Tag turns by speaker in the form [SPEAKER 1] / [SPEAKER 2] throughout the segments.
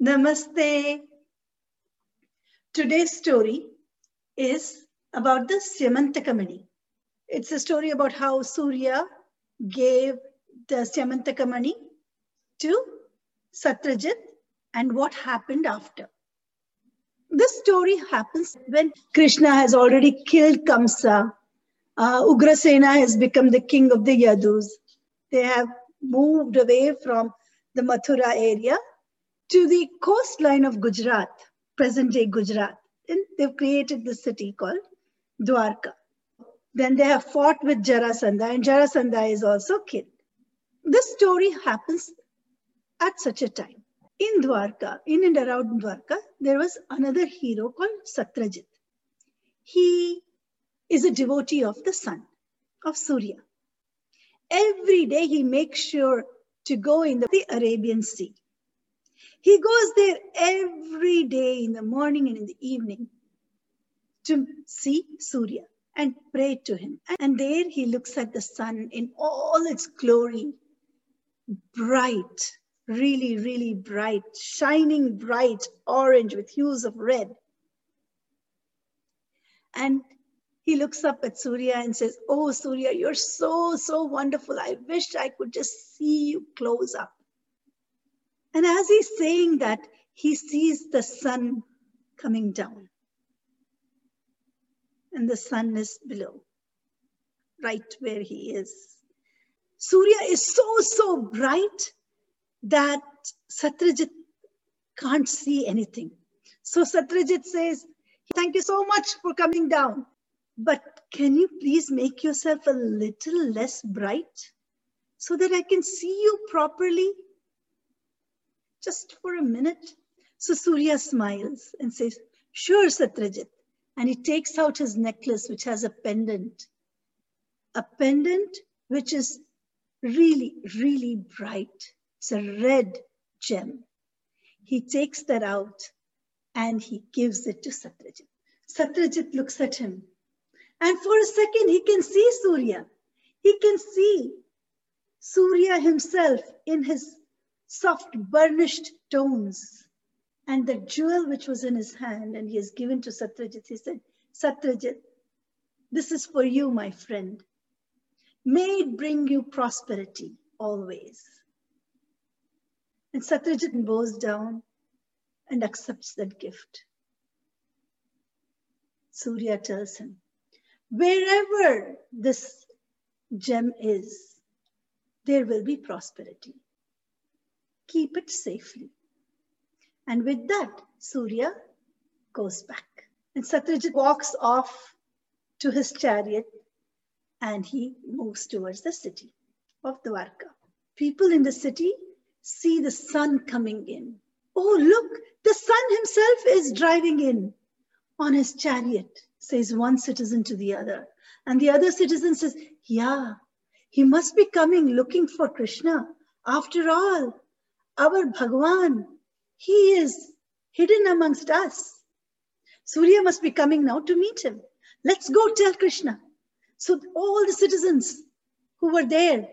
[SPEAKER 1] Namaste. Today's story is about the Syamantaka It's a story about how Surya gave the Syamantaka to Satrajit and what happened after. This story happens when Krishna has already killed Kamsa. Uh, Ugrasena has become the king of the Yadus. They have moved away from the Mathura area to the coastline of Gujarat, present day Gujarat. And they've created this city called Dwarka. Then they have fought with Jarasandha, and Jarasandha is also killed. This story happens at such a time. In Dwarka, in and around Dwarka, there was another hero called Satrajit. He is a devotee of the sun, of Surya. Every day he makes sure to go in the Arabian Sea. He goes there every day in the morning and in the evening to see Surya and pray to him. And there he looks at the sun in all its glory, bright, really, really bright, shining bright orange with hues of red. And he looks up at Surya and says, Oh, Surya, you're so, so wonderful. I wish I could just see you close up. And as he's saying that, he sees the sun coming down. And the sun is below, right where he is. Surya is so, so bright that Satrajit can't see anything. So Satrajit says, Thank you so much for coming down. But can you please make yourself a little less bright so that I can see you properly? Just for a minute? So Surya smiles and says, Sure, Satrajit. And he takes out his necklace, which has a pendant. A pendant which is really, really bright. It's a red gem. He takes that out and he gives it to Satrajit. Satrajit looks at him. And for a second, he can see Surya. He can see Surya himself in his soft burnished tones. And the jewel which was in his hand and he has given to Satrajit, he said, Satrajit, this is for you, my friend. May it bring you prosperity always. And Satrajit bows down and accepts that gift. Surya tells him, wherever this gem is, there will be prosperity keep it safely. And with that, Surya goes back. And Satyajit walks off to his chariot and he moves towards the city of Dwarka. People in the city see the sun coming in. Oh, look, the sun himself is driving in on his chariot, says one citizen to the other. And the other citizen says, Yeah, he must be coming looking for Krishna. After all, our Bhagwan, he is hidden amongst us. Surya must be coming now to meet him. Let's go tell Krishna. So all the citizens who were there,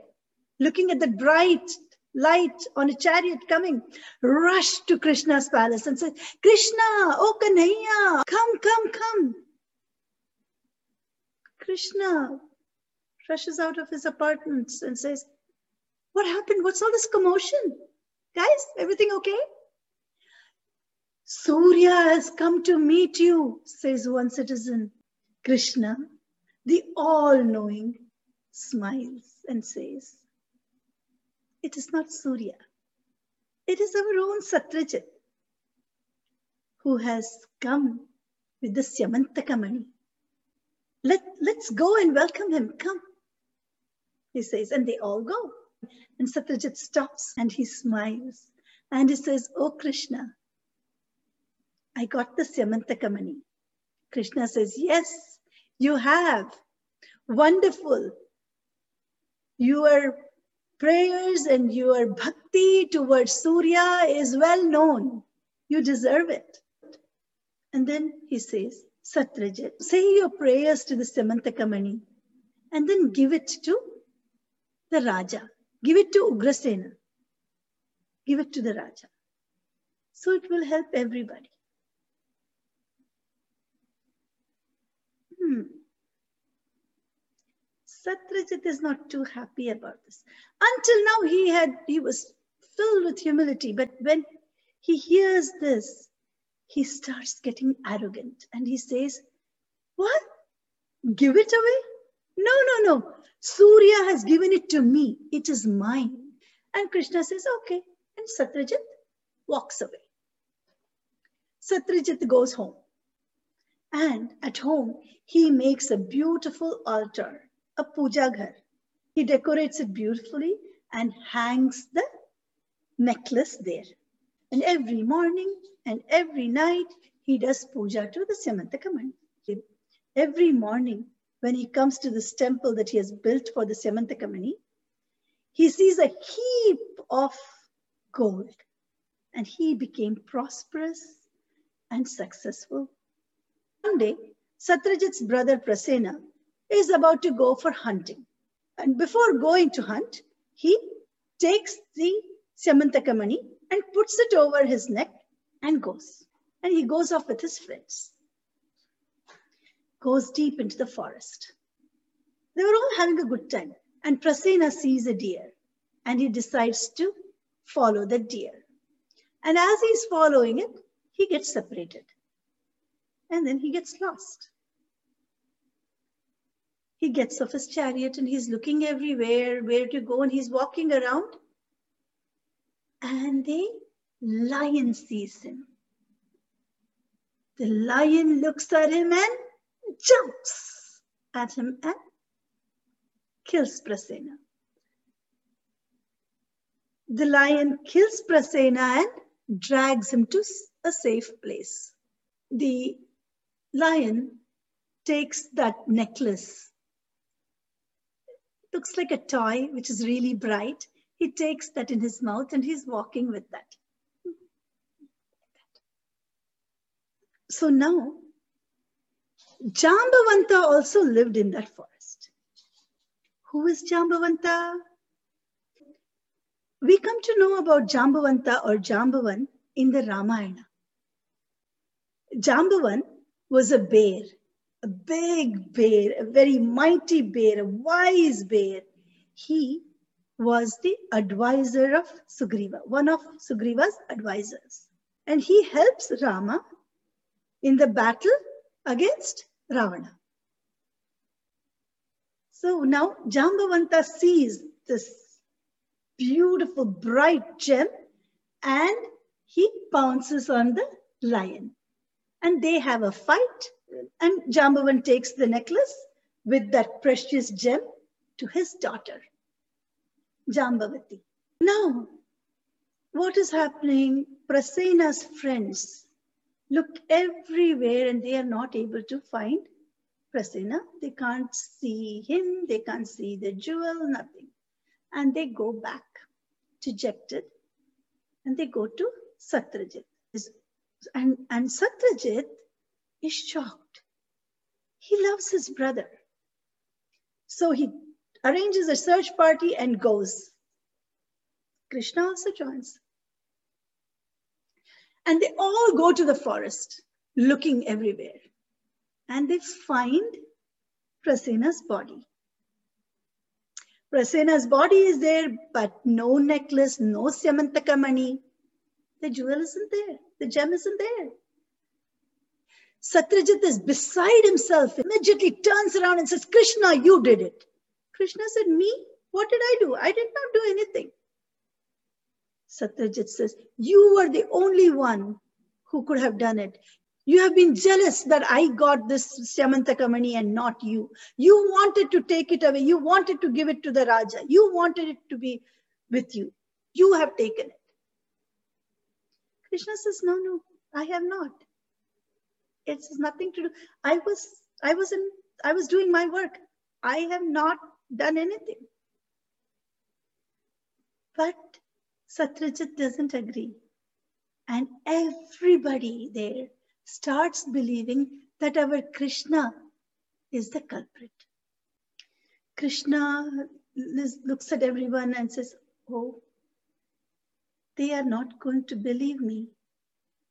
[SPEAKER 1] looking at the bright light on a chariot coming, rushed to Krishna's palace and said, Krishna, oh Kanhaiya, come, come, come. Krishna rushes out of his apartments and says, What happened? What's all this commotion? Guys, everything okay? Surya has come to meet you, says one citizen. Krishna, the all knowing, smiles and says, It is not Surya, it is our own Satrajit who has come with the Syamantakamani. Let, let's go and welcome him. Come, he says, and they all go. And Satyajit stops and he smiles and he says, Oh Krishna, I got the Syamantakamani. Krishna says, Yes, you have. Wonderful. Your prayers and your bhakti towards Surya is well known. You deserve it. And then he says, Satrajit, say your prayers to the Syamantakamani and then give it to the Raja. Give it to Ugrasena. Give it to the Raja. So it will help everybody. Hmm. Satyajit is not too happy about this. Until now, he had he was filled with humility, but when he hears this, he starts getting arrogant and he says, What? Give it away? No, no, no. Surya has given it to me. It is mine. And Krishna says, Okay. And Satyajit walks away. Satyajit goes home. And at home, he makes a beautiful altar, a puja ghar. He decorates it beautifully and hangs the necklace there. And every morning and every night, he does puja to the Syamantaka Every morning, when he comes to this temple that he has built for the Syamantaka he sees a heap of gold. And he became prosperous and successful. One day, Satrajit's brother Prasena is about to go for hunting. And before going to hunt, he takes the Syamantaka and puts it over his neck and goes. And he goes off with his friends. Goes deep into the forest. They were all having a good time. And Prasena sees a deer and he decides to follow the deer. And as he's following it, he gets separated. And then he gets lost. He gets off his chariot and he's looking everywhere, where to go, and he's walking around. And the lion sees him. The lion looks at him and jumps at him and kills Prasena. The lion kills Prasena and drags him to a safe place. The lion takes that necklace. It Looks like a toy, which is really bright. He takes that in his mouth and he's walking with that. So now, Jambavanta also lived in that forest. Who is Jambavanta? We come to know about Jambavanta or Jambavan in the Ramayana. Jambavan was a bear, a big bear, a very mighty bear, a wise bear. He was the advisor of Sugriva, one of Sugriva's advisors. And he helps Rama in the battle against Ravana. So now Jambavanta sees this beautiful bright gem and he pounces on the lion. And they have a fight and Jambavan takes the necklace with that precious gem to his daughter, Jambavati. Now, what is happening? Prasena's friends look everywhere and they are not able to find Prasena. They can't see him, they can't see the jewel, nothing. And they go back dejected and they go to Satyajit. And, and Satyajit is shocked. He loves his brother. So he arranges a search party and goes. Krishna also joins. And they all go to the forest looking everywhere. And they find Prasena's body. Prasena's body is there, but no necklace, no Syamantaka mani. The jewel isn't there. The gem isn't there. Satrajit is beside himself, immediately turns around and says, Krishna, you did it. Krishna said, Me? What did I do? I did not do anything. Satyajit says, You were the only one who could have done it. You have been jealous that I got this Syamantaka and not you. You wanted to take it away. You wanted to give it to the Raja. You wanted it to be with you. You have taken it. Krishna says, No, no, I have not. It's nothing to do. I was, I was in, I was doing my work. I have not done anything. But Satyajit doesn't agree. And everybody there starts believing that our Krishna is the culprit. Krishna looks at everyone and says, Oh, they are not going to believe me.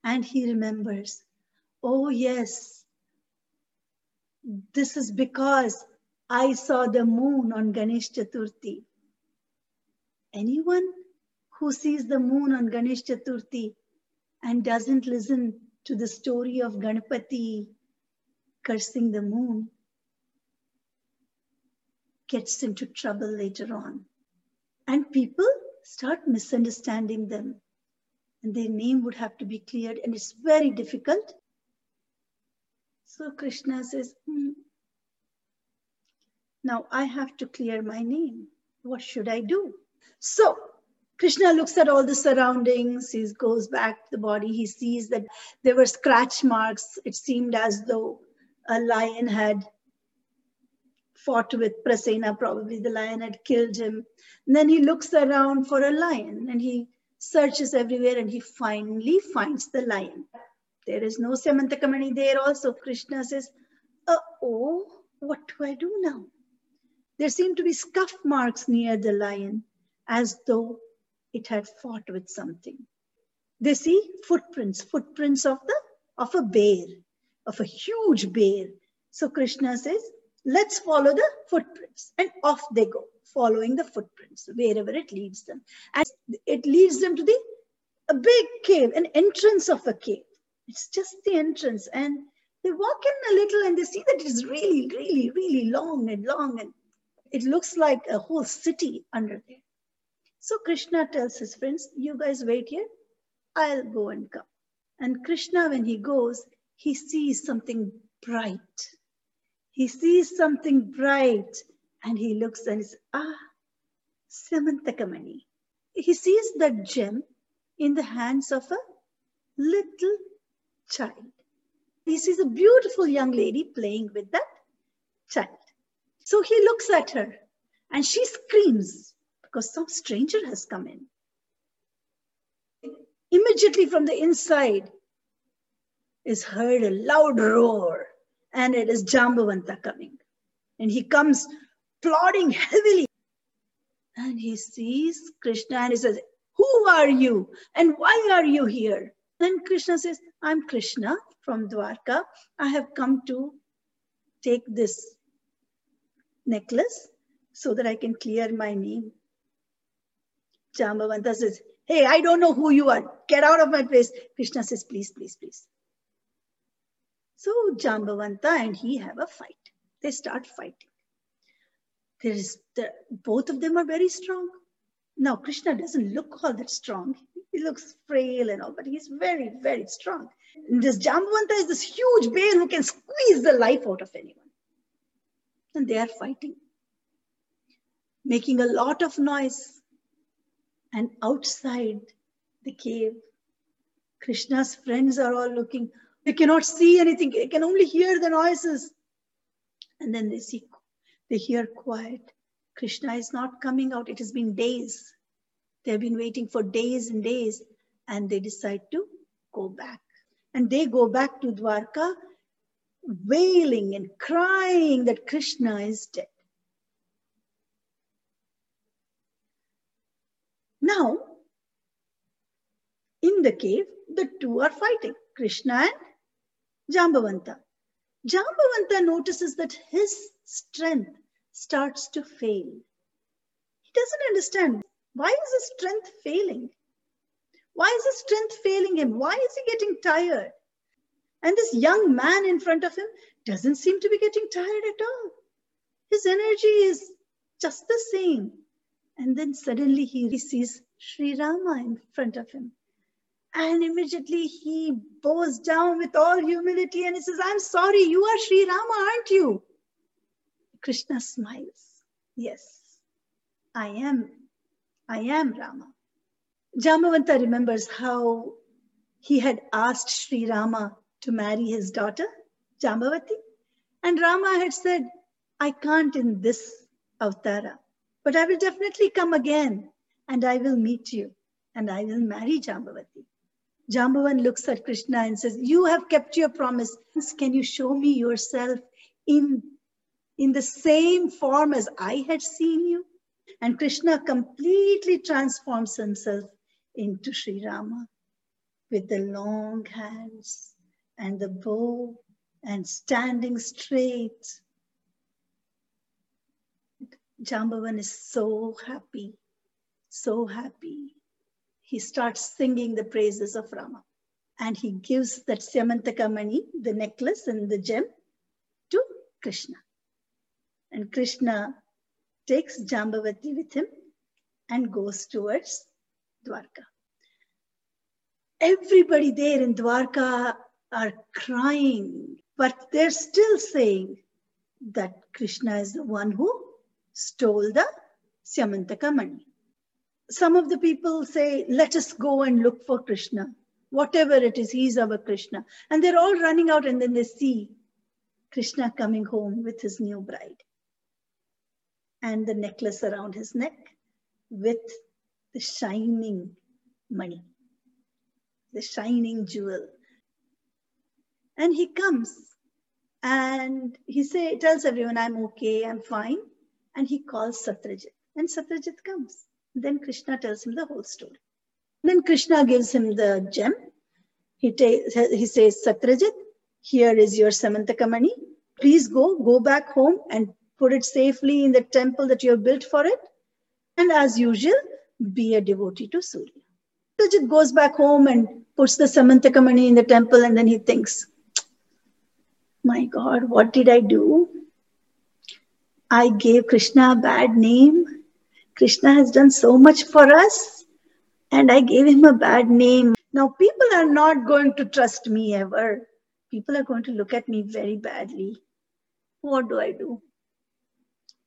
[SPEAKER 1] And he remembers, oh, yes, this is because I saw the moon on Ganesh Chaturthi. Anyone who sees the moon on Ganesh Chaturthi and doesn't listen to the story of Ganpati cursing the moon gets into trouble later on. And people start misunderstanding them. And their name would have to be cleared, and it's very difficult. So Krishna says, hmm, Now I have to clear my name. What should I do? So Krishna looks at all the surroundings. He goes back to the body. He sees that there were scratch marks. It seemed as though a lion had fought with Prasena. Probably the lion had killed him. And then he looks around for a lion and he searches everywhere and he finally finds the lion. There is no Syamantakamani there also. Krishna says, uh, oh, what do I do now? There seem to be scuff marks near the lion as though it had fought with something. They see footprints, footprints of the of a bear, of a huge bear. So Krishna says, let's follow the footprints. And off they go, following the footprints, wherever it leads them. And it leads them to the a big cave, an entrance of a cave. It's just the entrance. And they walk in a little and they see that it is really, really, really long and long. And it looks like a whole city under there. So Krishna tells his friends, you guys wait here, I'll go and come. And Krishna, when he goes, he sees something bright. He sees something bright and he looks and says, ah, Syamantakamani. He sees that gem in the hands of a little child. He sees a beautiful young lady playing with that child. So he looks at her and she screams because some stranger has come in. Immediately from the inside is heard a loud roar, and it is Jambavanta coming. And he comes plodding heavily. And he sees Krishna and he says, Who are you? And why are you here? And Krishna says, I'm Krishna from Dwarka. I have come to take this necklace so that I can clear my name. Jambavanta says, Hey, I don't know who you are. Get out of my place. Krishna says, Please, please, please. So Jambavanta and he have a fight. They start fighting. There is the, both of them are very strong. Now, Krishna doesn't look all that strong. He looks frail and all, but he's very, very strong. And this Jambavanta is this huge bear who can squeeze the life out of anyone. And they are fighting, making a lot of noise. And outside the cave, Krishna's friends are all looking. They cannot see anything. They can only hear the noises. And then they see, they hear quiet. Krishna is not coming out. It has been days. They've been waiting for days and days. And they decide to go back. And they go back to Dwarka, wailing and crying that Krishna is dead. Now, in the cave, the two are fighting, Krishna and Jambavanta. Jambavanta notices that his strength starts to fail. He doesn't understand why is his strength failing? Why is his strength failing him? Why is he getting tired? And this young man in front of him doesn't seem to be getting tired at all. His energy is just the same. And then suddenly he sees Sri Rama in front of him. And immediately he bows down with all humility and he says, I'm sorry, you are Sri Rama, aren't you? Krishna smiles. Yes, I am. I am Rama. Jambavanta remembers how he had asked Sri Rama to marry his daughter, Jambavati. And Rama had said, I can't in this avatara. But I will definitely come again and I will meet you and I will marry Jambavati. Jambavan looks at Krishna and says, You have kept your promise. Can you show me yourself in, in the same form as I had seen you? And Krishna completely transforms himself into Sri Rama with the long hands and the bow and standing straight. Jambavan is so happy, so happy. He starts singing the praises of Rama and he gives that Syamantaka the necklace and the gem, to Krishna. And Krishna takes Jambavati with him and goes towards Dwarka. Everybody there in Dwarka are crying, but they're still saying that Krishna is the one who stole the Syamantaka mani. Some of the people say, let us go and look for Krishna. Whatever it is, he's our Krishna. And they're all running out and then they see Krishna coming home with his new bride and the necklace around his neck with the shining mani, the shining jewel. And he comes and he say, tells everyone, I'm okay, I'm fine. And he calls Satrajit. And Satrajit comes. Then Krishna tells him the whole story. Then Krishna gives him the gem. He, he says, Satrajit, here is your Syamantakamani. Please go, go back home and put it safely in the temple that you have built for it. And as usual, be a devotee to Surya. Satyajit goes back home and puts the Syamantakamani in the temple and then he thinks, my God, what did I do? I gave Krishna a bad name. Krishna has done so much for us and I gave him a bad name. Now, people are not going to trust me ever. People are going to look at me very badly. What do I do?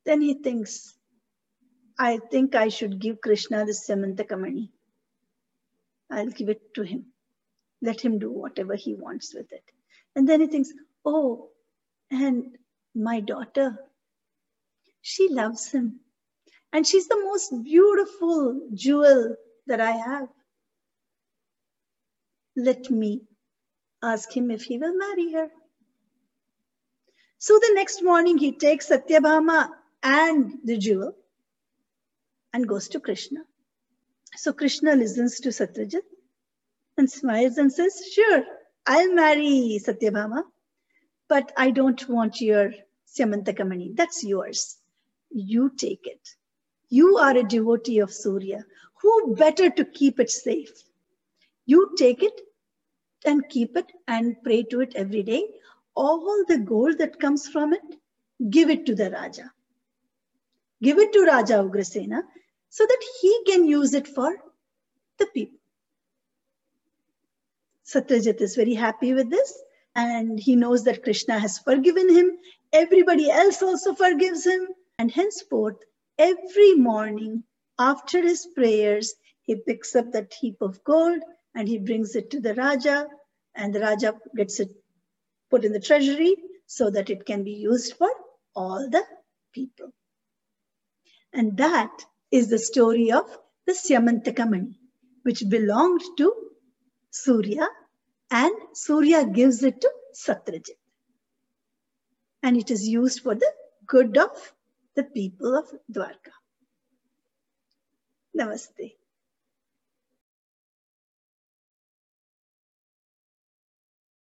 [SPEAKER 1] Then he thinks, I think I should give Krishna the Syamantakamani. I'll give it to him. Let him do whatever he wants with it. And then he thinks, oh, and my daughter, she loves him. And she's the most beautiful jewel that I have. Let me ask him if he will marry her. So the next morning, he takes Satyabhama and the jewel and goes to Krishna. So Krishna listens to Satyajit and smiles and says, Sure, I'll marry Satyabhama, but I don't want your Syamantaka That's yours. You take it. You are a devotee of Surya. Who better to keep it safe? You take it and keep it and pray to it every day. All the gold that comes from it, give it to the Raja. Give it to Raja Ugrasena so that he can use it for the people. Satyajit is very happy with this and he knows that Krishna has forgiven him. Everybody else also forgives him. And henceforth, every morning after his prayers, he picks up that heap of gold and he brings it to the Raja, and the Raja gets it put in the treasury so that it can be used for all the people. And that is the story of the Syamantaka which belonged to Surya, and Surya gives it to Satrajit. And it is used for the good of the people of Dwarka. Namaste.